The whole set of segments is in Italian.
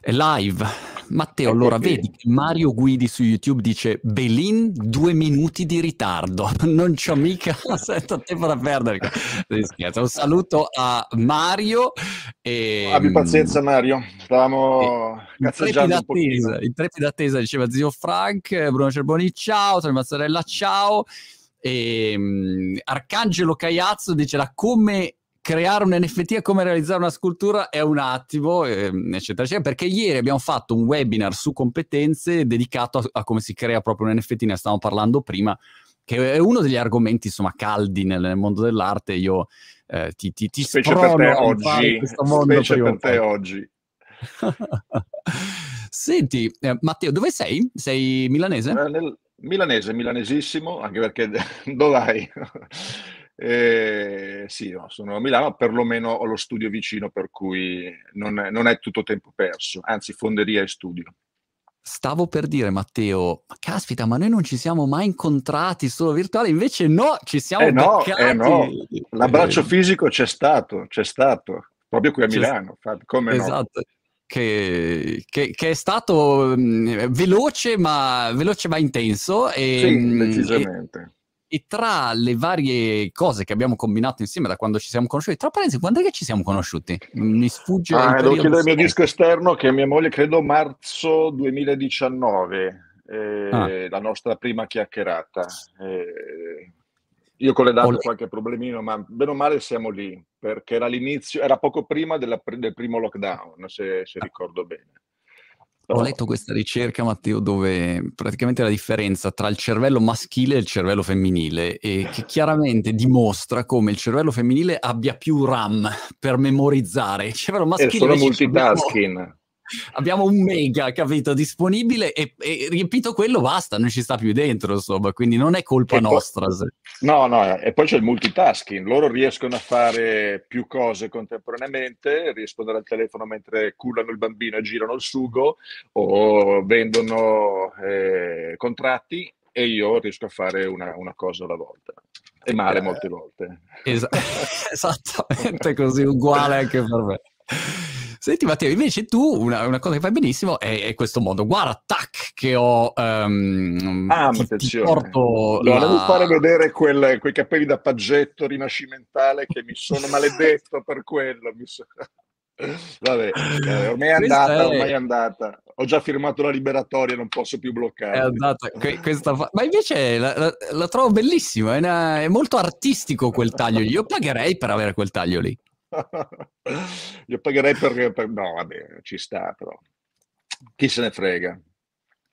È live. Matteo, allora vedi che Mario Guidi su YouTube dice Belin due minuti di ritardo, non c'ho mica sento tempo da perdere. Un saluto a Mario. E, Abbi pazienza Mario, stavamo cazzeggiando attesa, in trepida attesa diceva zio Frank, Bruno Cerboni ciao, Tony Mazzarella ciao. E, um, Arcangelo Caiazzo dice la come creare un NFT e come realizzare una scultura è un attimo, ehm, eccetera, eccetera, perché ieri abbiamo fatto un webinar su competenze dedicato a, a come si crea proprio un NFT, ne stavamo parlando prima, che è uno degli argomenti insomma caldi nel, nel mondo dell'arte. Io eh, ti, ti, ti specie per te oggi, specie per te oggi. Senti, eh, Matteo, dove sei? Sei milanese? Eh, nel, milanese, milanesissimo, anche perché dove vai? Eh, sì, no, sono a Milano, perlomeno ho lo studio vicino, per cui non è, non è tutto tempo perso, anzi fonderia e studio. Stavo per dire, Matteo, ma caspita, ma noi non ci siamo mai incontrati solo virtuale, invece no, ci siamo eh no, eh no. L'abbraccio eh. fisico c'è stato, c'è stato, proprio qui a Milano, come esatto. No? Che, che, che, è stato mh, veloce, ma, veloce ma intenso. E, sì, decisamente. E tra le varie cose che abbiamo combinato insieme da quando ci siamo conosciuti, tra parentesi, quando è che ci siamo conosciuti? Mi sfugge. Ah, devo chiedere al mio disco esterno che mia moglie, credo marzo 2019, eh, ah. la nostra prima chiacchierata. Eh, io con le date ho qualche problemino, ma bene o male siamo lì, perché era l'inizio, era poco prima della, del primo lockdown, se, se ricordo bene. Ho letto questa ricerca, Matteo, dove praticamente la differenza tra il cervello maschile e il cervello femminile e che chiaramente dimostra come il cervello femminile abbia più RAM per memorizzare. Il cervello maschile... E sono multitasking abbiamo un mega, capito, disponibile e, e, riempito quello basta, non ci sta più dentro, insomma, quindi non è colpa e nostra. Poi, no, no, e poi c'è il multitasking, loro riescono a fare più cose contemporaneamente, rispondono al telefono mentre cullano il bambino e girano il sugo o vendono eh, contratti e io riesco a fare una, una cosa alla volta e male eh, molte volte. Es- esattamente così, uguale anche per me. Senti Matteo, invece tu una, una, cosa che fai benissimo è, è, questo modo. Guarda, tac, che ho... Um, ah, ti, ti porto la... devo fare vedere quel, quei capelli da paggetto rinascimentale che mi sono maledetto per quello. So... Vabbè, ormai è andata, è... ormai è andata. Ho già firmato la liberatoria, non posso più bloccare. È andata, que- questa fa... Ma invece la, la, la trovo bellissimo, è, una... è molto artistico quel taglio lì. Io pagherei per avere quel taglio lì. Io pagherei per, per... No, vabbè, ci sta però. Chi se ne frega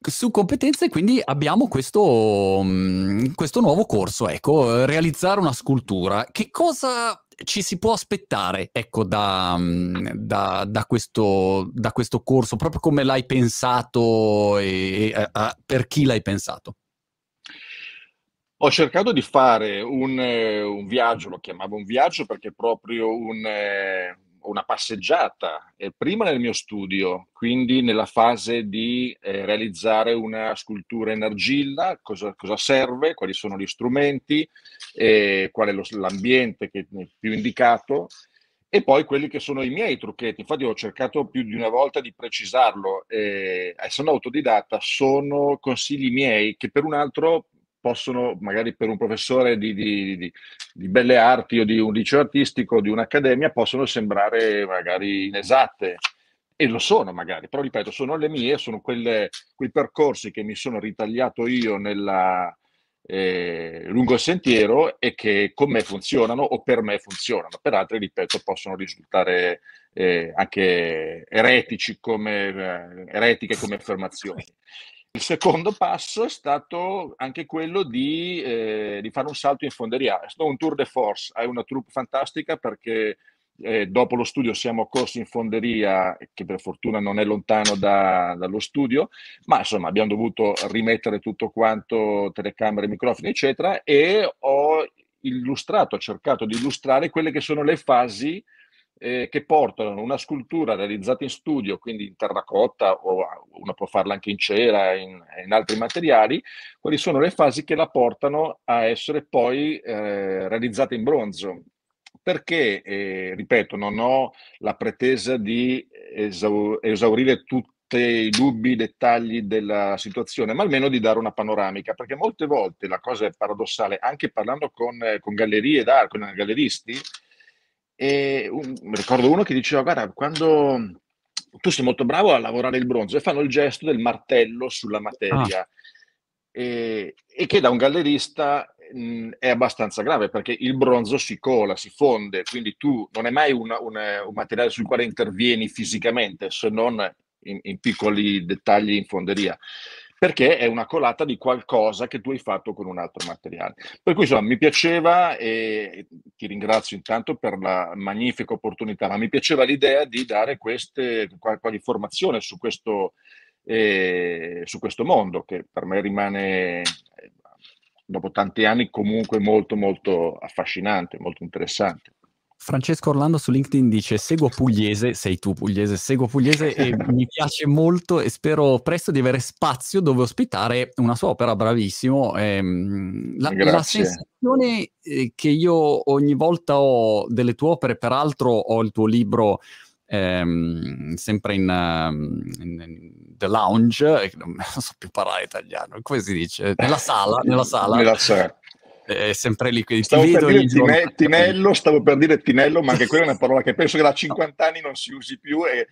su competenze quindi abbiamo questo, mm, questo, nuovo corso, ecco, realizzare una scultura. Che cosa ci si può aspettare, ecco, da, mm, da, da, questo, da questo, corso, proprio come l'hai pensato e, e a, per chi l'hai pensato? Ho cercato di fare un, eh, un, viaggio, lo chiamavo un viaggio perché è proprio un, eh, una passeggiata, eh, prima nel mio studio, quindi nella fase di eh, realizzare una scultura in argilla, cosa, cosa serve, quali sono gli strumenti, eh, qual è lo, l'ambiente che è più indicato e poi quelli che sono i miei trucchetti. Infatti ho cercato più di una volta di precisarlo. Eh, essendo autodidatta, sono consigli miei che per un altro possono, magari per un professore di, di, di, di, belle arti o di un liceo artistico di un'accademia, possono sembrare magari inesatte. E lo sono magari, però ripeto, sono le mie, sono quelle, quei percorsi che mi sono ritagliato io nella, eh, lungo il sentiero e che con me funzionano o per me funzionano. Per altri, ripeto, possono risultare eh, anche eretici come, eh, eretiche come affermazioni. Il secondo passo è stato anche quello di, eh, di, fare un salto in fonderia. È stato un tour de force, hai una troupe fantastica perché eh, dopo lo studio siamo corsi in fonderia, che per fortuna non è lontano da, dallo studio, ma insomma abbiamo dovuto rimettere tutto quanto, telecamere, microfoni, eccetera, e ho illustrato, ho cercato di illustrare quelle che sono le fasi eh, che portano una scultura realizzata in studio, quindi in terracotta o uno può farla anche in cera, in, in altri materiali, quali sono le fasi che la portano a essere poi eh, realizzata in bronzo. perché, eh, ripeto, non ho la pretesa di esau- esaurire tutti i dubbi, i dettagli della situazione, ma almeno di dare una panoramica, perché molte volte la cosa è paradossale, anche parlando con, con gallerie d'arte, con galleristi, e un, ricordo uno che diceva, guarda, quando tu sei molto bravo a lavorare il bronzo e fanno il gesto del martello sulla materia. Ah. E, e, che da un gallerista mh, è abbastanza grave perché il bronzo si cola, si fonde, quindi tu non è mai una, una, un materiale sul quale intervieni fisicamente se non in, in piccoli dettagli in fonderia perché è una colata di qualcosa che tu hai fatto con un altro materiale. Per cui insomma mi piaceva e ti ringrazio intanto per la magnifica opportunità, ma mi piaceva l'idea di dare queste, qualche informazione su questo, eh, su questo mondo che per me rimane dopo tanti anni comunque molto molto affascinante, molto interessante. Francesco Orlando su LinkedIn dice seguo Pugliese, sei tu Pugliese, seguo Pugliese e mi piace molto e spero presto di avere spazio dove ospitare una sua opera, bravissimo. Ehm, la, la, sensazione eh, che io ogni volta ho delle tue opere, peraltro ho il tuo libro ehm, sempre in, um, in, in, The Lounge, non so più parlare italiano, come si dice? Nella sala, nella sala. Nella sala è sempre lì. Stavo per dire tine, tinello, stavo per dire tinello, ma anche quella è una parola che penso che da 50 anni non si usi più e,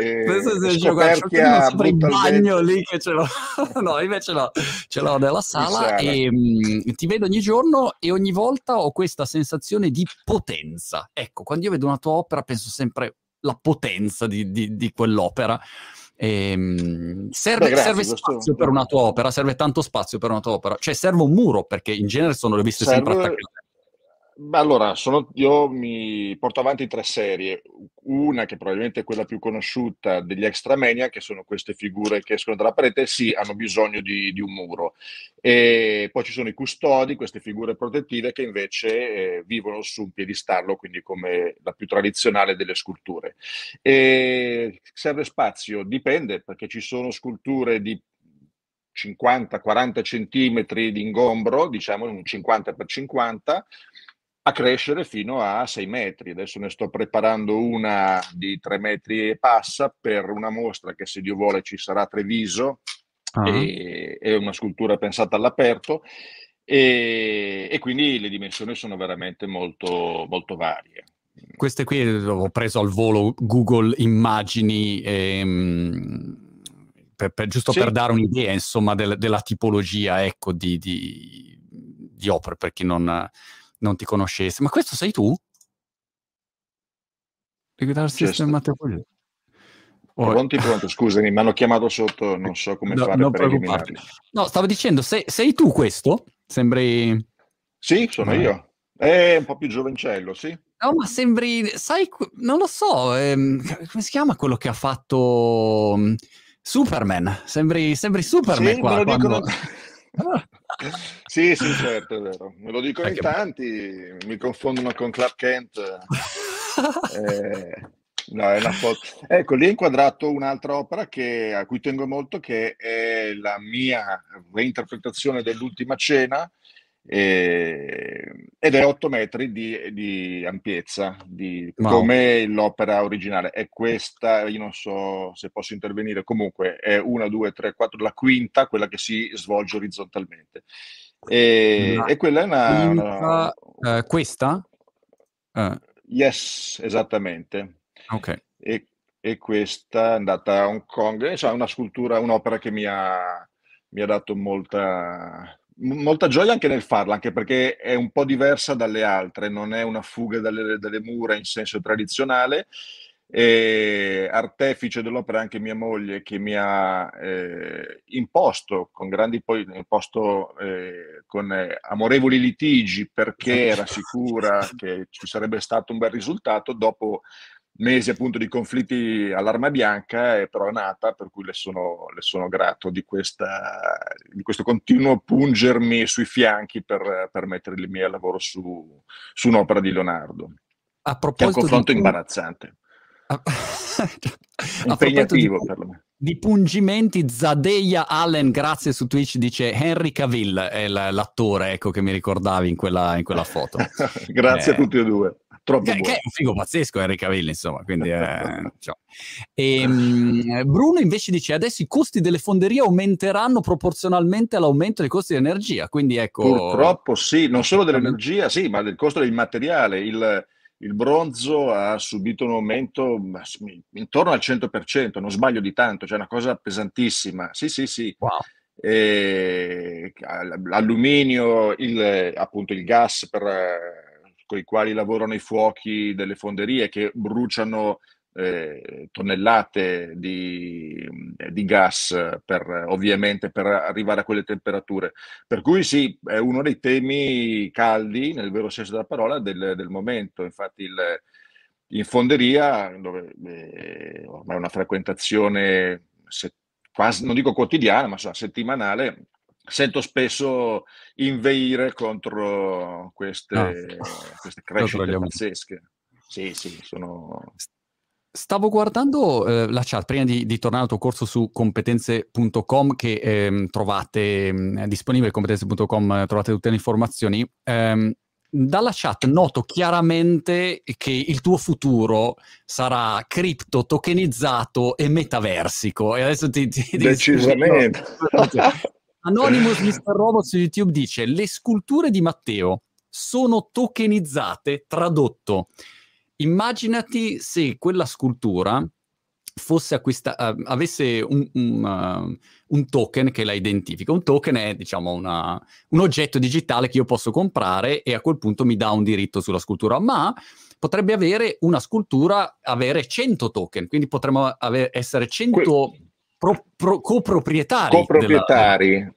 e scoperchia sempre in bagno lì che ce l'ho. no, invece no, ce l'ho nella sala e mh, mm, ti vedo ogni giorno e ogni volta ho questa sensazione di potenza. Ecco, quando io vedo una tua opera penso sempre la potenza di, di, di quell'opera. Ehm, serve, Beh, grazie, serve spazio questo... per una tua opera, serve tanto spazio per una tua opera, cioè serve un muro perché in genere sono le viste serve... sempre attaccate. Beh, allora, sono, io mi porto avanti tre serie. Una che probabilmente è quella più conosciuta degli Extramania, che sono queste figure che escono dalla parete, sì, hanno bisogno di, di un muro. E poi ci sono i custodi, queste figure protettive che invece eh, vivono su un piedistallo, quindi come la più tradizionale delle sculture. E serve spazio? Dipende, perché ci sono sculture di 50-40 centimetri di ingombro, diciamo un 50 x 50 a crescere fino a 6 metri. Adesso ne sto preparando una di 3 metri e passa per una mostra che se Dio vuole ci sarà a Treviso, uh-huh. e, è una scultura pensata all'aperto e, e, quindi le dimensioni sono veramente molto, molto varie. Queste qui ho preso al volo Google Immagini. Ehm... Per, per, giusto sì. per dare un'idea insomma del, della tipologia ecco, di, di, di opere per chi non, non ti conoscesse. Ma questo sei tu? Guitar System Matteo Pugliese. Oh. Pronti, pronto, scusami, mi hanno chiamato sotto, non so come no, fare per eliminarli. No, stavo dicendo, sei, sei, tu questo? Sembri... Sì, sono eh. io. È un po' più giovencello, sì. No, ma sembri, sai, non lo so, ehm, come si chiama quello che ha fatto um, Superman? Sembri, sembri Superman sì, qua. Me lo quando... dicono... sì, sì, certo, è vero. Me lo dicono in tanti, mi confondono con Clark Kent. eh, no, è una foto. Ecco, lì è inquadrato un'altra opera che, a cui tengo molto, che è la mia reinterpretazione dell'Ultima Cena, eh, ed è 8 metri di, di ampiezza, di, wow. come l'opera originale. È questa, io non so se posso intervenire, comunque è 1, 2, 3, 4, la quinta, quella che si svolge orizzontalmente. E, e quella è una... una uh, questa? Uh. Yes, esattamente. Ok. E, e, questa è andata a Hong Kong, cioè una scultura, un'opera che mi ha, mi ha dato molta molta gioia anche nel farla, anche perché è un po' diversa dalle altre, non è una fuga dalle, dalle mura in senso tradizionale. E artefice dell'opera anche mia moglie che mi ha eh, imposto con grandi poi imposto eh, con eh, amorevoli litigi perché era sicura che ci sarebbe stato un bel risultato dopo mesi appunto di conflitti all'arma bianca, è però nata, per cui le sono, le sono grato di, questa, di, questo continuo pungermi sui fianchi per, per mettere il mio lavoro su, su un'opera di Leonardo. A proposito è un confronto di... imbarazzante. A... Impegnativo di... per me. Di pungimenti, Zadeia Allen, grazie su Twitch, dice Henry Cavill è l'attore ecco, che mi ricordavi in quella, in quella foto. grazie eh... a tutti e due. Troppo che, che, è un figo pazzesco Henry Cavill, insomma. Quindi, eh, cioè. e, um, Bruno invece dice: adesso i costi delle fonderie aumenteranno proporzionalmente all'aumento dei costi dell'energia. Quindi ecco. Purtroppo sì, non solo dell'energia, sì, ma del costo del materiale. Il, il bronzo ha subito un aumento intorno al 100%, non sbaglio di tanto, cioè una cosa pesantissima. Sì, sì, sì. Wow. E, l'alluminio, il, appunto il gas per, con i quali lavorano i fuochi delle fonderie che bruciano eh, tonnellate di, di, gas per, ovviamente per arrivare a quelle temperature. Per cui sì, è uno dei temi caldi, nel vero senso della parola, del, del momento. Infatti il, in fonderia, dove eh, ormai una frequentazione se, quasi, non dico quotidiana, ma insomma, settimanale, sento spesso inveire contro queste, ah. queste crescite pazzesche. Sì, sì, sono... Stavo guardando eh, la chat prima di, di, tornare al tuo corso su competenze.com che eh, trovate eh, disponibile competenze.com, trovate tutte le informazioni. Ehm, dalla chat noto chiaramente che il tuo futuro sarà cripto, tokenizzato e metaversico. E adesso ti, ti Decisamente. Anonymous Mr. Robot su YouTube dice: Le sculture di Matteo sono tokenizzate, tradotto immaginati se quella scultura fosse acquistata, uh, avesse un, un, uh, un, token che la identifica. Un token è, diciamo, una, un oggetto digitale che io posso comprare e a quel punto mi dà un diritto sulla scultura, ma potrebbe avere una scultura, avere 100 token, quindi potremmo avere, essere 100 que- pro, pro, coproprietari. Coproprietari. Della,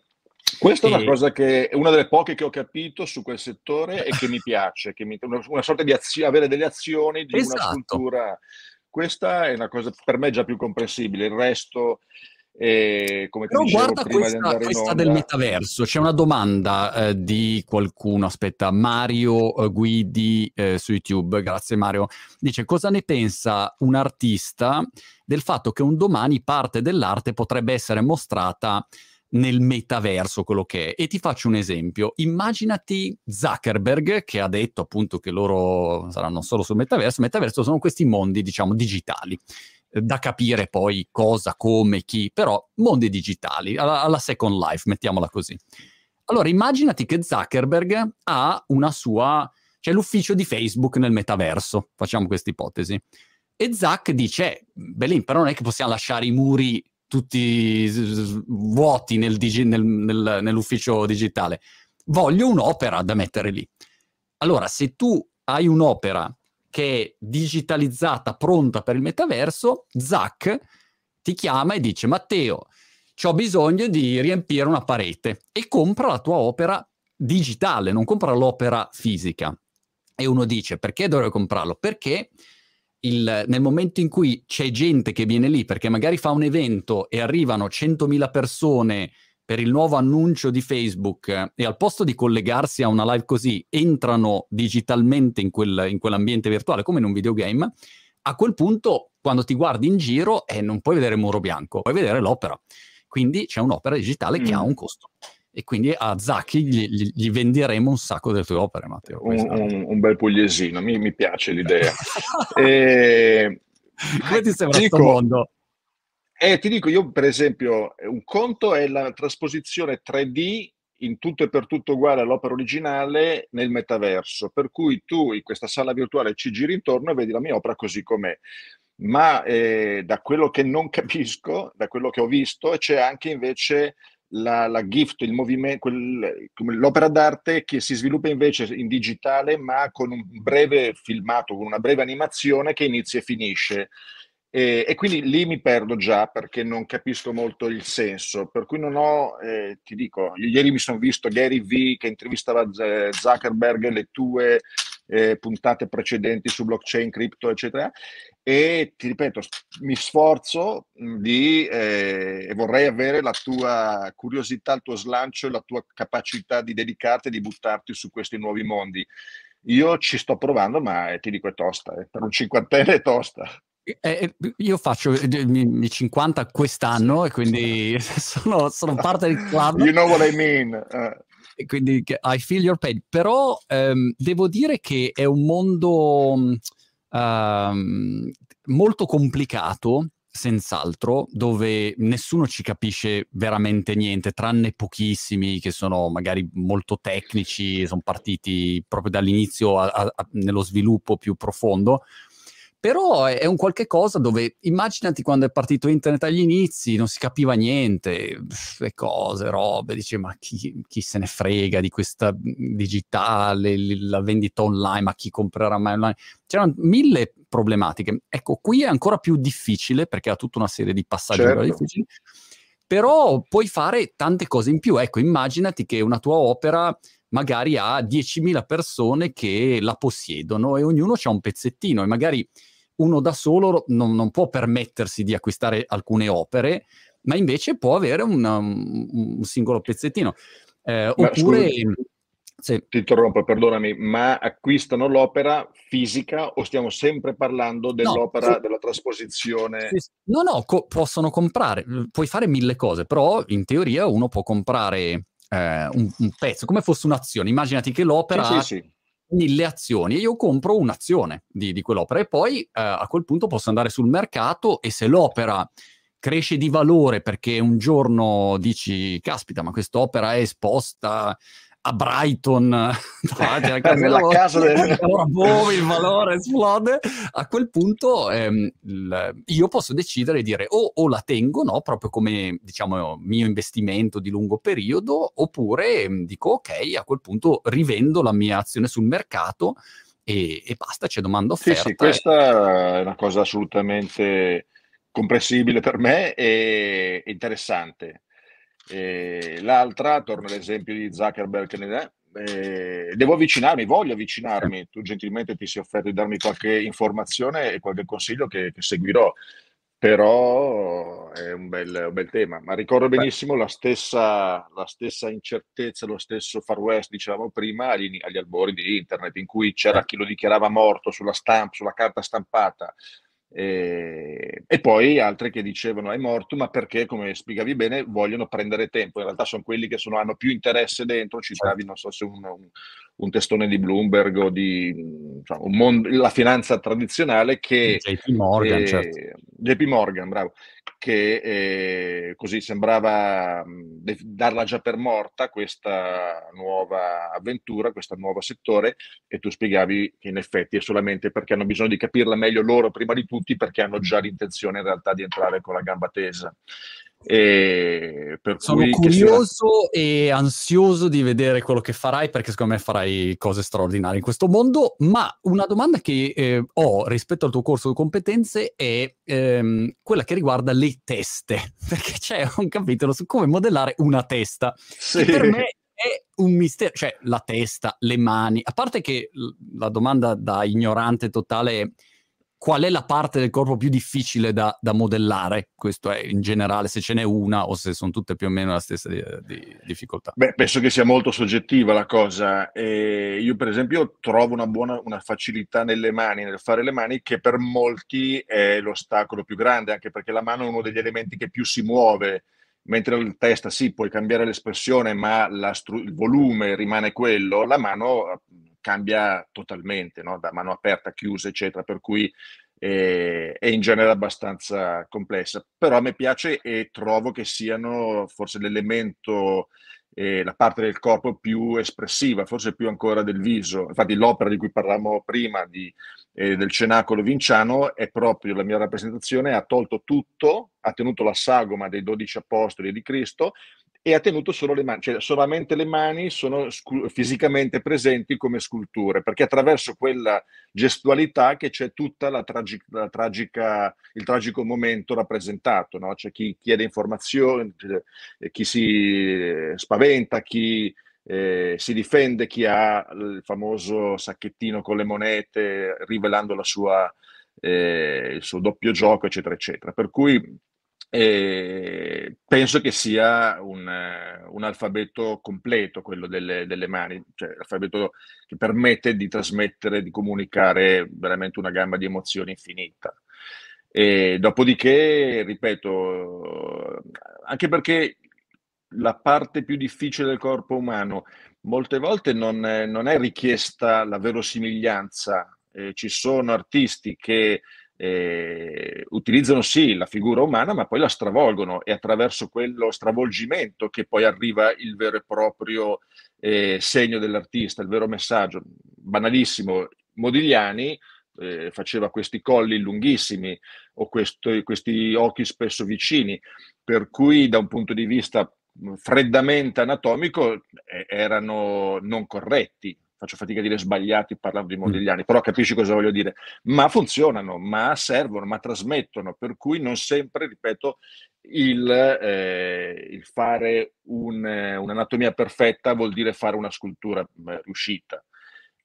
questa e... è una cosa che è una delle poche che ho capito su quel settore e che mi piace, che mi, una, una, sorta di azione, avere delle azioni di esatto. una scultura. Questa è una cosa per me già più comprensibile. Il resto, eh, come Però guarda questa, questa del metaverso. C'è una domanda eh, di qualcuno. Aspetta, Mario eh, Guidi eh, su YouTube. Grazie, Mario. Dice: Cosa ne pensa un artista del fatto che un domani parte dell'arte potrebbe essere mostrata nel metaverso quello che è. E ti faccio un esempio. Immaginati Zuckerberg che ha detto appunto che loro saranno solo sul metaverso. Metaverso sono questi mondi, diciamo, digitali. Da capire poi cosa, come, chi, però mondi digitali, alla, alla Second Life, mettiamola così. Allora, immaginati che Zuckerberg ha una sua, c'è l'ufficio di Facebook nel metaverso, facciamo questa ipotesi. E Zuck dice, Belin, però non è che possiamo lasciare i muri tutti vuoti nel digi- nel, nel, nell'ufficio digitale. Voglio un'opera da mettere lì. Allora, se tu hai un'opera che è digitalizzata, pronta per il metaverso, Zach ti chiama e dice Matteo, ho bisogno di riempire una parete e compra la tua opera digitale, non compra l'opera fisica. E uno dice perché dovrei comprarlo? Perché il, nel momento in cui c'è gente che viene lì perché magari fa un evento e arrivano 100.000 persone per il nuovo annuncio di Facebook e al posto di collegarsi a una live così entrano digitalmente in, quel, in quell'ambiente virtuale come in un videogame, a quel punto quando ti guardi in giro eh, non puoi vedere il muro bianco, puoi vedere l'opera. Quindi c'è un'opera digitale mm. che ha mm. un costo e quindi a Zacchi gli, gli, venderemo un sacco delle tue opere, Matteo. Un, un, un, bel pugliesino, mi, mi piace l'idea. e... Come ti sembra questo mondo? Eh, ti dico, io per esempio, un conto è la trasposizione 3D in tutto e per tutto uguale all'opera originale nel metaverso, per cui tu in questa sala virtuale ci giri intorno e vedi la mia opera così com'è. Ma eh, da quello che non capisco, da quello che ho visto, c'è anche invece la, la gift, il movimento, quel, l'opera d'arte che si sviluppa invece in digitale, ma con un breve filmato, con una breve animazione che inizia e finisce. E, e, quindi lì mi perdo già perché non capisco molto il senso. Per cui non ho, eh, ti dico, ieri mi sono visto Gary V che intervistava Zuckerberg, le tue eh, puntate precedenti su blockchain, crypto, eccetera. E ti ripeto, mi sforzo di eh, e vorrei avere la tua curiosità, il tuo slancio, la tua capacità di dedicarti e di buttarti su questi nuovi mondi. Io ci sto provando, ma eh, ti dico è tosta, eh. per un cinquantenne è tosta. Eh, eh io faccio i 50 quest'anno e quindi sono, sono parte del club. You know what I mean. Uh. quindi I feel your pain. Però ehm, devo dire che è un mondo um, molto complicato senz'altro, dove nessuno ci capisce veramente niente, tranne pochissimi che sono magari molto tecnici, sono partiti proprio dall'inizio a, a, nello sviluppo più profondo. Però è un qualche cosa dove immaginati quando è partito internet agli inizi, non si capiva niente, le cose, robe, dice ma chi, chi se ne frega di questa digitale, la vendita online, ma chi comprerà mai online? C'erano mille problematiche. Ecco, qui è ancora più difficile perché ha tutta una serie di passaggi certo. difficili, però puoi fare tante cose in più. Ecco, immaginati che una tua opera magari ha 10.000 persone che la possiedono e ognuno ha un pezzettino e magari uno da solo non, non, può permettersi di acquistare alcune opere, ma invece può avere un, un, singolo pezzettino. Eh, oppure... Sì. Ti interrompo, perdonami, ma acquistano l'opera fisica o stiamo sempre parlando dell'opera, no, della trasposizione? Sì, no, no, co- possono comprare, puoi fare mille cose, però in teoria uno può comprare eh, un, un, pezzo, come fosse un'azione. Immaginati che l'opera sì, mille azioni e io compro un'azione di, di quell'opera e poi eh, a quel punto posso andare sul mercato e se l'opera cresce di valore perché un giorno dici caspita ma quest'opera è esposta a Brighton davanti alla casa nella casa del... boh, il valore esplode. A quel punto ehm, l... io posso decidere di dire o, o, la tengo no proprio come diciamo mio investimento di lungo periodo oppure ehm, dico ok a quel punto rivendo la mia azione sul mercato e, e basta c'è domanda offerta sì, sì questa è una cosa assolutamente comprensibile per me e interessante e l'altra, torno all'esempio di Zuckerberg, eh, devo avvicinarmi, voglio avvicinarmi. Tu gentilmente ti sei offerto di darmi qualche informazione e qualche consiglio che, che seguirò, però è un bel, un bel, tema. Ma ricordo benissimo la stessa, la stessa, incertezza, lo stesso far west, dicevamo prima, agli, agli albori di internet, in cui c'era chi lo dichiarava morto sulla stampa, sulla carta stampata, e, e, poi altre che dicevano è morto, ma perché, come spiegavi bene, vogliono prendere tempo. In realtà sono quelli che sono, hanno più interesse dentro. Citavi, certo. non so se un, un, un testone di Bloomberg o di insomma, mondo, la finanza tradizionale che... JP Morgan, eh, certo. JP Morgan, bravo, che eh, così sembrava mh, darla già per morta questa nuova avventura, questo nuovo settore e tu spiegavi che in effetti è solamente perché hanno bisogno di capirla meglio loro prima di tutti perché hanno già l'intenzione in realtà di entrare con la gamba tesa. Sono curioso sia... e ansioso di vedere quello che farai perché secondo me farai cose straordinarie in questo mondo. Ma una domanda che eh, ho rispetto al tuo corso di competenze è ehm, quella che riguarda le teste, perché c'è un capitolo su come modellare una testa. Sì. per me è un mistero, cioè la testa, le mani, a parte che la domanda da ignorante totale è qual è la parte del corpo più difficile da, da, modellare? Questo è in generale, se ce n'è una o se sono tutte più o meno la stessa di, di difficoltà. Beh, penso che sia molto soggettiva la cosa. E io, per esempio, trovo una buona una facilità nelle mani, nel fare le mani, che per molti è l'ostacolo più grande, anche perché la mano è uno degli elementi che più si muove. Mentre il testa sì, puoi cambiare l'espressione, ma stru- il volume rimane quello, la mano cambia totalmente, no? da mano aperta, chiusa, eccetera, per cui eh, è in genere abbastanza complessa. Però a me piace e trovo che siano forse l'elemento, eh, la parte del corpo più espressiva, forse più ancora del viso. Infatti l'opera di cui parlavamo prima, di, eh, del cenacolo vinciano, è proprio la mia rappresentazione, ha tolto tutto, ha tenuto la sagoma dei dodici apostoli di Cristo e ha tenuto solo le mani, cioè solamente le mani sono scu- fisicamente presenti come sculture, perché attraverso quella gestualità che c'è tutta la, tragi- la tragica, il tragico momento rappresentato, no? c'è chi chiede informazioni, chi si spaventa, chi eh, si difende, chi ha il famoso sacchettino con le monete rivelando la sua, eh, il suo doppio gioco, eccetera, eccetera. Per cui e penso che sia un, un, alfabeto completo quello delle, delle mani, cioè l'alfabeto che permette di trasmettere, di comunicare veramente una gamma di emozioni infinita. E dopodiché, ripeto, anche perché la parte più difficile del corpo umano molte volte non non è richiesta la verosimiglianza. Eh, ci sono artisti che eh, utilizzano sì la figura umana, ma poi la stravolgono e attraverso quello stravolgimento che poi arriva il vero e proprio eh, segno dell'artista, il vero messaggio. Banalissimo, Modigliani eh, faceva questi colli lunghissimi o questo, questi occhi spesso vicini, per cui da un punto di vista freddamente anatomico eh, erano non corretti, faccio fatica a dire sbagliati parlando di mm. Modigliani, mm. però capisci cosa voglio dire, ma funzionano, ma servono, ma trasmettono, per cui non sempre, ripeto, il, eh, il fare un, un'anatomia perfetta vuol dire fare una scultura eh, riuscita.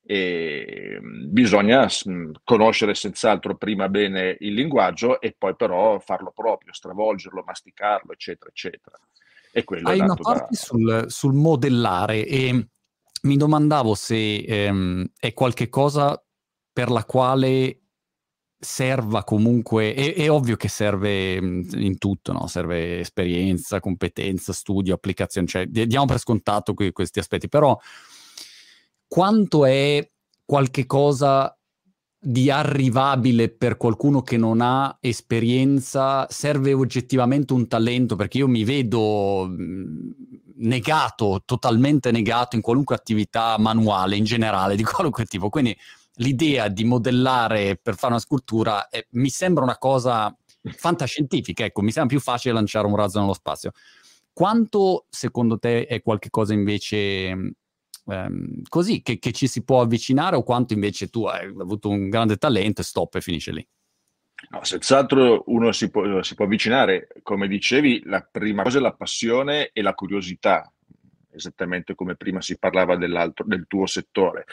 E mm, bisogna mm, conoscere senz'altro prima bene il linguaggio e poi però farlo proprio, stravolgerlo, masticarlo, eccetera, eccetera. E quello Hai una parte da... sul, sul modellare e mi domandavo se ehm, è qualche cosa per la quale serva comunque, è, è, ovvio che serve in tutto, no? serve esperienza, competenza, studio, applicazione, cioè diamo per scontato que- questi aspetti, però quanto è qualche cosa di arrivabile per qualcuno che non ha esperienza, serve oggettivamente un talento, perché io mi vedo negato, totalmente negato in qualunque attività manuale in generale, di qualunque tipo. Quindi l'idea di modellare per fare una scultura eh, mi sembra una cosa fantascientifica, ecco, mi sembra più facile lanciare un razzo nello spazio. Quanto secondo te è qualcosa invece ehm, così che, che, ci si può avvicinare o quanto invece tu hai avuto un grande talento e stop e finisce lì? No, senz'altro uno si può, si può avvicinare, come dicevi, la prima cosa è la passione e la curiosità, esattamente come prima si parlava del tuo settore.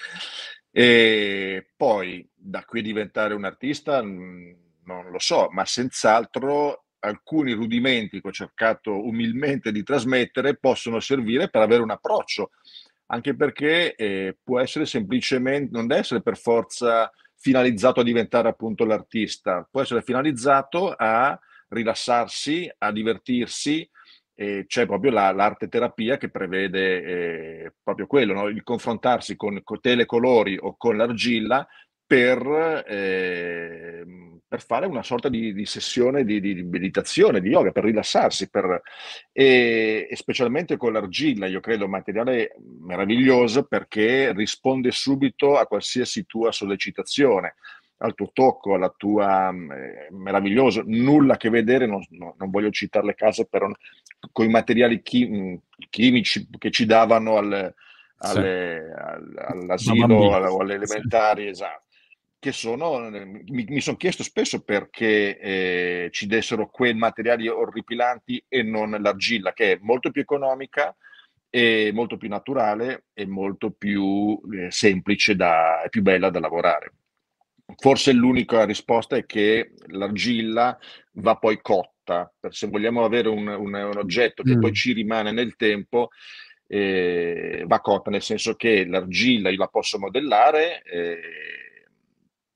E poi da qui diventare un artista mm, non lo so, ma senz'altro alcuni rudimenti che ho cercato umilmente di trasmettere possono servire per avere un approccio anche perché eh, può essere semplicemente, non deve essere per forza finalizzato a diventare appunto l'artista, può essere finalizzato a rilassarsi, a divertirsi. Eh, c'è proprio la, l'arte terapia che prevede eh, proprio quello, no? il confrontarsi con, con telecolori o con l'argilla per, eh, per, fare una sorta di, di sessione di, di, meditazione, di yoga, per rilassarsi, per, e, e, specialmente con l'argilla, io credo un materiale meraviglioso perché risponde subito a qualsiasi tua sollecitazione al tuo tocco, alla tua eh, meraviglioso, nulla a che vedere, non, non, non voglio citare le case, però con i materiali chi, chimici che ci davano al, alle, sì. al, all'asilo o alle elementari, esatto che sono, mi, mi sono chiesto spesso perché eh, ci dessero quei materiali orripilanti e non l'argilla, che è molto più economica, e molto più naturale e molto più eh, semplice da, e più bella da lavorare. Forse l'unica risposta è che l'argilla va poi cotta, se vogliamo avere un, un, un oggetto che mm. poi ci rimane nel tempo, eh, va cotta, nel senso che l'argilla io la posso modellare. Eh,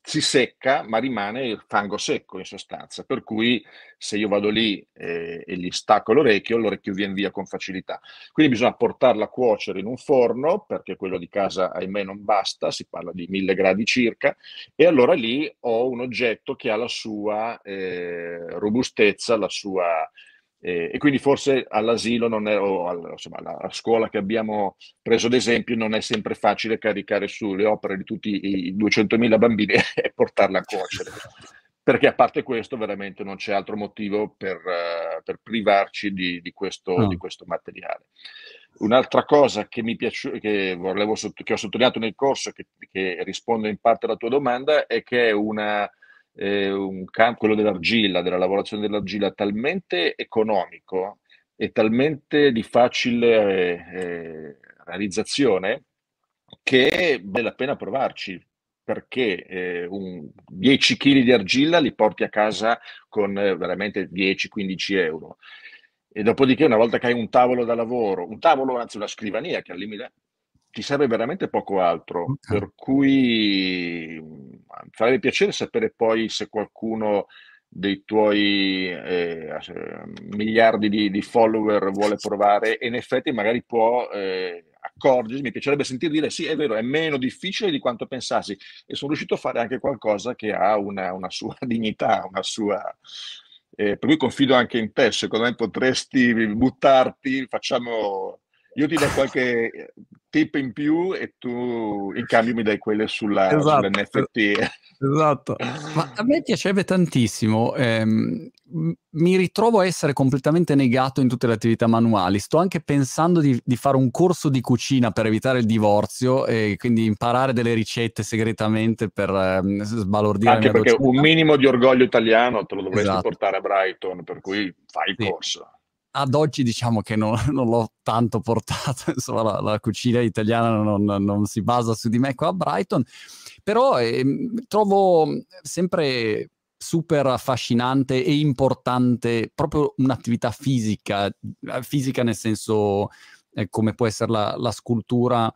si secca, ma rimane il fango secco in sostanza, per cui se io vado lì eh, e gli stacco l'orecchio, l'orecchio viene via con facilità. Quindi bisogna portarla a cuocere in un forno, perché quello di casa, ahimè, non basta, si parla di mille gradi circa, e allora lì ho un oggetto che ha la sua eh, robustezza, la sua e, e, quindi forse all'asilo non è, o alla, insomma, alla scuola che abbiamo preso ad esempio non è sempre facile caricare su le opere di tutti i 200.000 bambini e portarle a cuocere. Perché a parte questo veramente non c'è altro motivo per, uh, per privarci di, di, questo, no. di, questo, materiale. Un'altra cosa che mi piace, che, volevo, che ho sottolineato nel corso, che, che risponde in parte alla tua domanda, è che è una, eh, un campo, quello dell'argilla, della lavorazione dell'argilla, talmente economico e talmente di facile eh, realizzazione che vale la pena provarci perché eh, un 10 kg di argilla li porti a casa con eh, veramente 10-15 euro. E dopodiché, una volta che hai un tavolo da lavoro, un tavolo, anzi una scrivania che al limite ti serve veramente poco altro, okay. per cui farebbe piacere sapere poi se qualcuno dei tuoi eh, miliardi di, di, follower vuole provare e in effetti magari può eh, accorgersi, mi piacerebbe sentire dire sì, è vero, è meno difficile di quanto pensassi e sono riuscito a fare anche qualcosa che ha una, una sua dignità, una sua... Eh, per cui confido anche in te, secondo me potresti buttarti, facciamo io ti do qualche tip in più e tu in cambio mi dai quelle sulla, esatto, sull'NFT. Esatto, ma a me piacerebbe tantissimo, ehm, mi ritrovo a essere completamente negato in tutte le attività manuali, sto anche pensando di, di, fare un corso di cucina per evitare il divorzio e quindi imparare delle ricette segretamente per ehm, sbalordire Anche perché docenda. un minimo di orgoglio italiano te lo dovresti esatto. portare a Brighton, per cui fai il sì. corso ad oggi diciamo che non, non l'ho tanto portato, insomma la, la cucina italiana non, non, si basa su di me qua a Brighton, però eh, trovo sempre super affascinante e importante proprio un'attività fisica, eh, fisica nel senso eh, come può essere la, la scultura,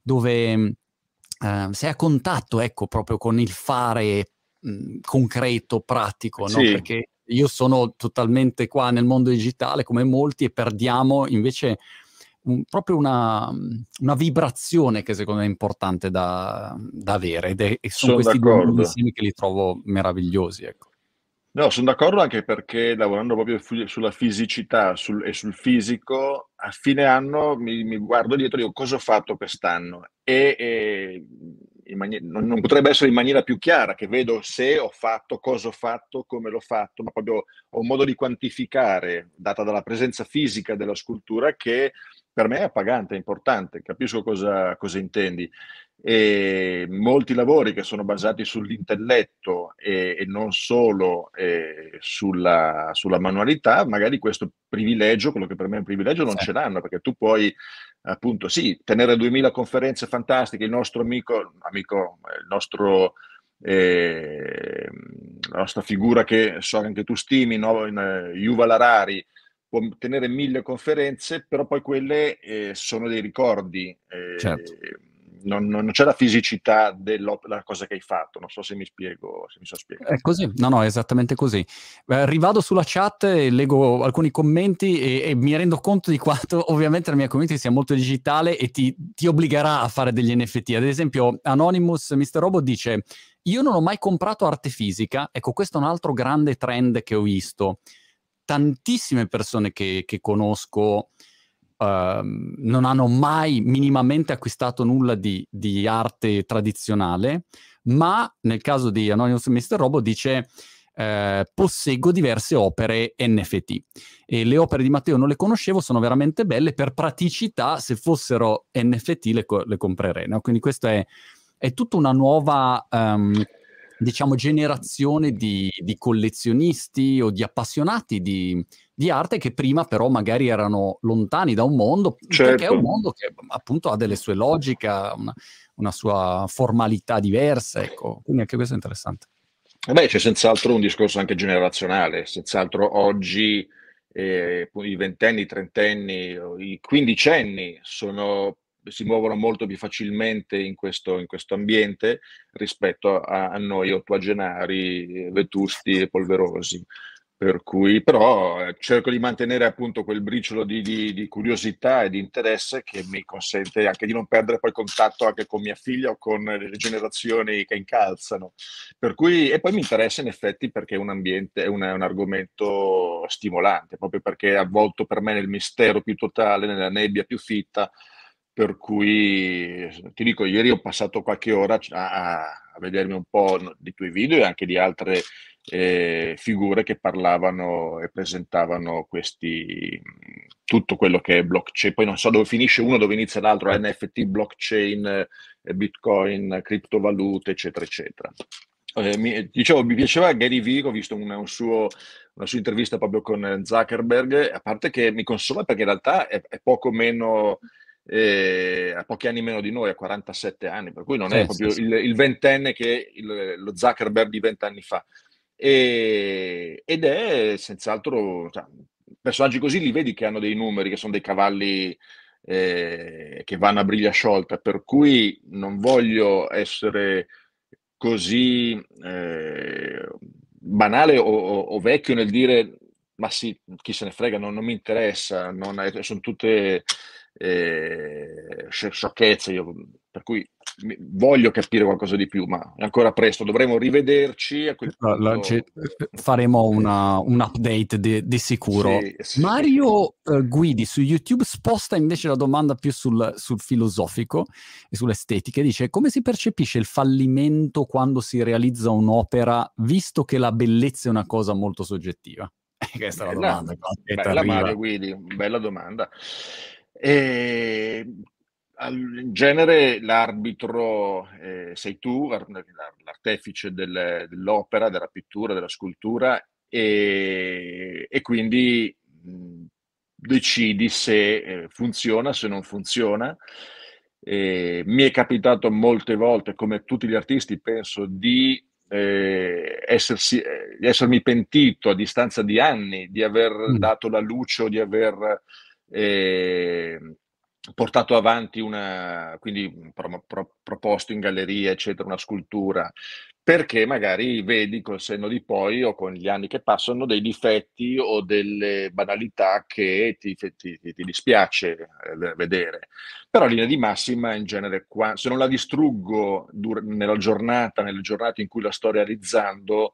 dove eh, sei a contatto ecco proprio con il fare mh, concreto, pratico, sì. no? perché io sono totalmente qua nel mondo digitale come molti e perdiamo invece un, proprio una, una, vibrazione che secondo me è importante da, da avere ed è, e sono, sono questi d'accordo. due insiemi che li trovo meravigliosi. Ecco. No, sono d'accordo anche perché lavorando proprio sulla fisicità sul, e sul fisico, a fine anno mi, mi guardo dietro e dico cosa ho fatto quest'anno e, e maniera, non, non, potrebbe essere in maniera più chiara, che vedo se ho fatto, cosa ho fatto, come l'ho fatto, ma proprio ho un modo di quantificare, data dalla presenza fisica della scultura, che per me è appagante, è importante, capisco cosa, cosa intendi. E molti lavori che sono basati sull'intelletto e, e non solo eh, sulla, sulla, manualità, magari questo privilegio, quello che per me è un privilegio, non sì. ce l'hanno, perché tu puoi appunto sì, tenere 2000 conferenze fantastiche, il nostro amico, amico il nostro, eh, la nostra figura che so che anche tu stimi, no? in, uh, Yuval Harari, può tenere mille conferenze, però poi quelle eh, sono dei ricordi. Eh, certo non, non, c'è la fisicità della cosa che hai fatto. Non so se mi spiego, se mi so spiegare. È così, no, no, è esattamente così. Eh, rivado sulla chat, leggo alcuni commenti e, e, mi rendo conto di quanto ovviamente la mia community sia molto digitale e ti, ti obbligherà a fare degli NFT. Ad esempio, Anonymous Mr. Robot dice: Io non ho mai comprato arte fisica. Ecco, questo è un altro grande trend che ho visto. Tantissime persone che, che conosco Ehm, non hanno mai minimamente acquistato nulla di, di, arte tradizionale, ma nel caso di Anonymous Mr. Robo dice eh, posseggo diverse opere NFT e le opere di Matteo non le conoscevo, sono veramente belle, per praticità se fossero NFT le, le comprerei, no? quindi questa è, è tutta una nuova... Um, diciamo, generazione di, di, collezionisti o di appassionati di, di, arte che prima però magari erano lontani da un mondo, certo. perché è un certo. mondo che appunto ha delle sue logiche, una, una sua formalità diversa, ecco. Quindi anche questo è interessante. Beh, c'è senz'altro un discorso anche generazionale, senz'altro oggi eh, i ventenni, i trentenni, i quindicenni sono si muovono molto più facilmente in questo, in questo ambiente rispetto a, a, noi ottuagenari, vetusti e polverosi. Per cui però eh, cerco di mantenere appunto quel briciolo di, di, di, curiosità e di interesse che mi consente anche di non perdere poi contatto anche con mia figlia o con le generazioni che incalzano. Per cui, e poi mi interessa in effetti perché è un ambiente, è un, è un argomento stimolante, proprio perché è avvolto per me nel mistero più totale, nella nebbia più fitta, per cui ti dico, ieri ho passato qualche ora a, a vedermi un po' di tuoi video e anche di altre eh, figure che parlavano e presentavano questi, tutto quello che è blockchain. Poi non so dove finisce uno, dove inizia l'altro, NFT, blockchain, eh, bitcoin, criptovalute, eccetera, eccetera. Eh, mi, dicevo, mi piaceva Gary Vee, ho visto un, un suo, una sua intervista proprio con Zuckerberg, a parte che mi consola perché in realtà è, è poco meno eh, a pochi anni meno di noi, a 47 anni, per cui non sì, è proprio sì, il, il, ventenne che il, lo Zuckerberg di vent'anni fa. E, ed è senz'altro, cioè, personaggi così li vedi che hanno dei numeri, che sono dei cavalli eh, che vanno a briglia sciolta, per cui non voglio essere così eh, banale o, o, o, vecchio nel dire ma sì, chi se ne frega, non, non mi interessa, non è, sono tutte eh, sciocchezze, io, per cui voglio capire qualcosa di più, ma è ancora presto, dovremo rivederci. A quel punto... faremo una, un update di, di sicuro. Sì, sì. Mario uh, Guidi su YouTube sposta invece la domanda più sul, sul filosofico e sull'estetica. Dice come si percepisce il fallimento quando si realizza un'opera, visto che la bellezza è una cosa molto soggettiva? Questa è la domanda. Bella Mario Guidi, bella domanda. E in genere l'arbitro eh, sei tu, l'artefice del, dell'opera, della pittura, della scultura e, e quindi mh, decidi se eh, funziona, se non funziona. Eh, mi è capitato molte volte, come tutti gli artisti, penso, di, eh, essersi, eh, di essermi pentito a distanza di anni di aver mm. dato la luce o di aver eh, portato avanti una, quindi pro, pro, proposto in galleria, eccetera, una scultura, perché magari vedi col senno di poi o con gli anni che passano dei difetti o delle banalità che ti, ti, ti, dispiace eh, vedere. Però linea di massima in genere, se non la distruggo dur- nella giornata, nelle giornate in cui la sto realizzando,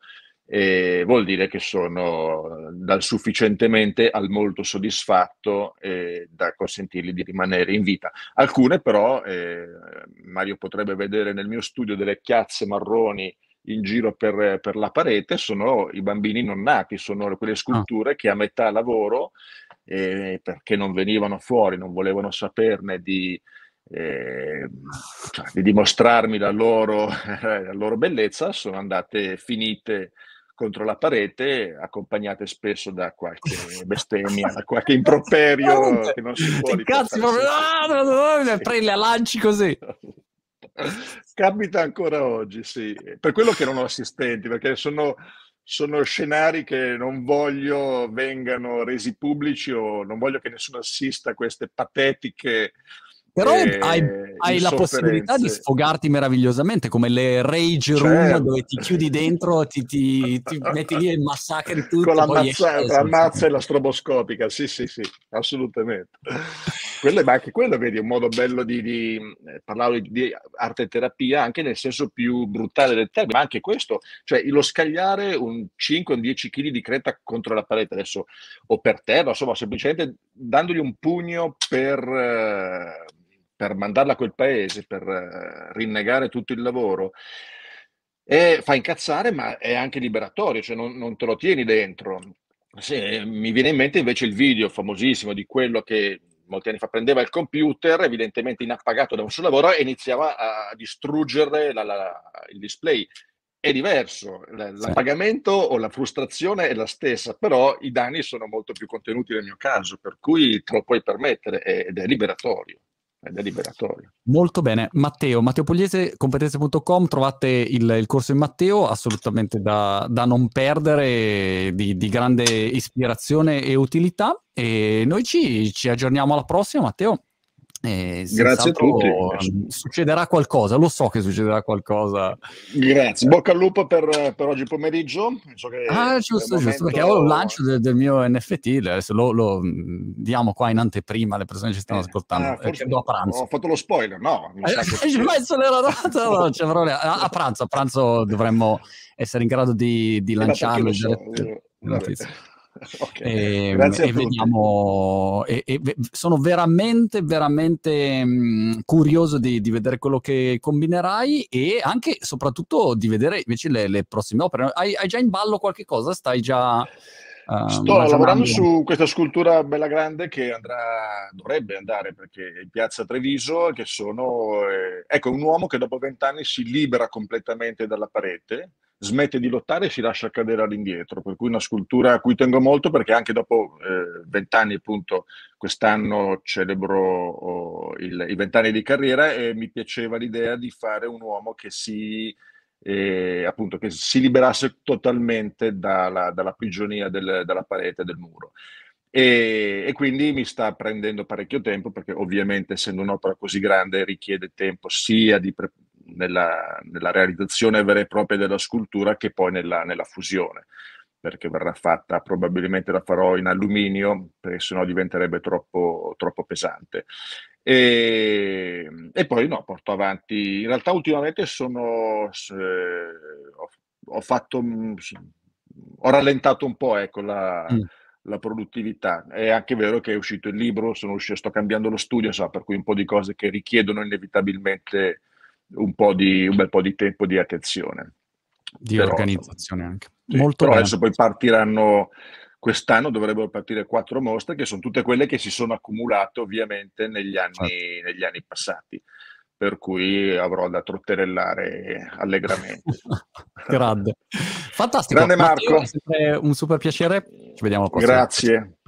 eh, vuol dire che sono dal sufficientemente al molto soddisfatto eh, da consentirgli di rimanere in vita. Alcune però, eh, Mario potrebbe vedere nel mio studio delle chiazze marroni in giro per, per, la parete, sono i bambini non nati, sono quelle sculture che a metà lavoro, eh, perché non venivano fuori, non volevano saperne di, eh, cioè, di dimostrarmi la loro, la loro, bellezza, sono andate finite contro la parete, accompagnate spesso da qualche bestemmia, da qualche improperio che non si può Cazzo, proprio, ah, no, no, no, prendi la lanci così. Capita ancora oggi, sì. Per quello che non ho assistenti, perché sono, sono scenari che non voglio vengano resi pubblici o non voglio che nessuno assista a queste patetiche però e, hai, hai la possibilità di sfogarti meravigliosamente, come le rage room certo. dove ti chiudi dentro, ti, ti, ti metti lì e massacri tutto. Con la mazza e la stroboscopica, sì, sì, sì, assolutamente. quello, ma anche quello, vedi, è un modo bello di, di eh, parlare di arte terapia anche nel senso più brutale del termine, ma anche questo, cioè lo scagliare un 5 o 10 kg di creta contro la parete adesso o per terra, insomma, semplicemente dandogli un pugno per... Eh, per mandarla a quel paese, per uh, rinnegare tutto il lavoro, e fa incazzare, ma è anche liberatorio, cioè non, non te lo tieni dentro. Sì, mi viene in mente invece il video famosissimo di quello che molti anni fa prendeva il computer, evidentemente inappagato da un suo lavoro, e iniziava a distruggere la, la, il display. È diverso, l'appagamento o la frustrazione è la stessa, però i danni sono molto più contenuti nel mio caso, per cui te lo puoi permettere ed è liberatorio ed è liberatorio. Molto bene. Matteo, Matteo Pugliese, competenze.com, trovate il, il, corso in Matteo, assolutamente da, da non perdere, di, di, grande ispirazione e utilità. E noi ci, ci aggiorniamo alla prossima, Matteo. Eh, Grazie a tutti. Succederà qualcosa, lo so che succederà qualcosa. Grazie, bocca al lupo per, per oggi pomeriggio. So ah, giusto, giusto, momento... perché ho il lancio del, del mio NFT, adesso lo, lo, mm, diamo qua in anteprima alle persone che ci stanno eh, ascoltando. Ah, forse a pranzo. Ho fatto lo spoiler, no? Che... no, cioè, a, a, pranzo, a pranzo dovremmo essere in grado di, di lanciarlo. So, io, Okay. E, ehm, e vediamo, e, e, sono veramente, veramente mh, mm, curioso di, di, vedere quello che combinerai e anche, soprattutto, di vedere invece le, le prossime opere. Hai, hai, già in ballo qualche cosa? Stai già. Uh, Sto lavorando su questa scultura bella grande che andrà, dovrebbe andare perché in piazza Treviso, che sono, eh, ecco, un uomo che dopo vent'anni si libera completamente dalla parete smette di lottare e si lascia cadere all'indietro, per cui una scultura a cui tengo molto perché anche dopo eh, vent'anni, appunto, quest'anno celebro oh, il, i vent'anni di carriera e mi piaceva l'idea di fare un uomo che si, eh, appunto, che si liberasse totalmente dalla, dalla prigionia del, della parete del muro. E, e, quindi mi sta prendendo parecchio tempo perché ovviamente essendo un'opera così grande richiede tempo sia pre- nella, nella, realizzazione vera e propria della scultura che poi nella, nella fusione. perché verrà fatta, probabilmente la farò in alluminio, perché sennò diventerebbe troppo, troppo pesante. E, e, poi no, porto avanti. In realtà ultimamente sono, eh, ho, ho, fatto, ho rallentato un po' ecco, la, mm. la, produttività. È anche vero che è uscito il libro, sono uscito, sto cambiando lo studio, so, per cui un po' di cose che richiedono inevitabilmente un, di, un bel po' di tempo di attenzione. Di Però, organizzazione anche. Sì, Molto però bene. adesso poi partiranno, quest'anno dovrebbero partire quattro mostre che sono tutte quelle che si sono accumulate ovviamente negli anni, certo. negli anni passati per cui avrò da trotterellare allegramente. Grande. Fantastico. Grande Marco. Matteo, un super piacere. Ci vediamo al prossimo. Grazie.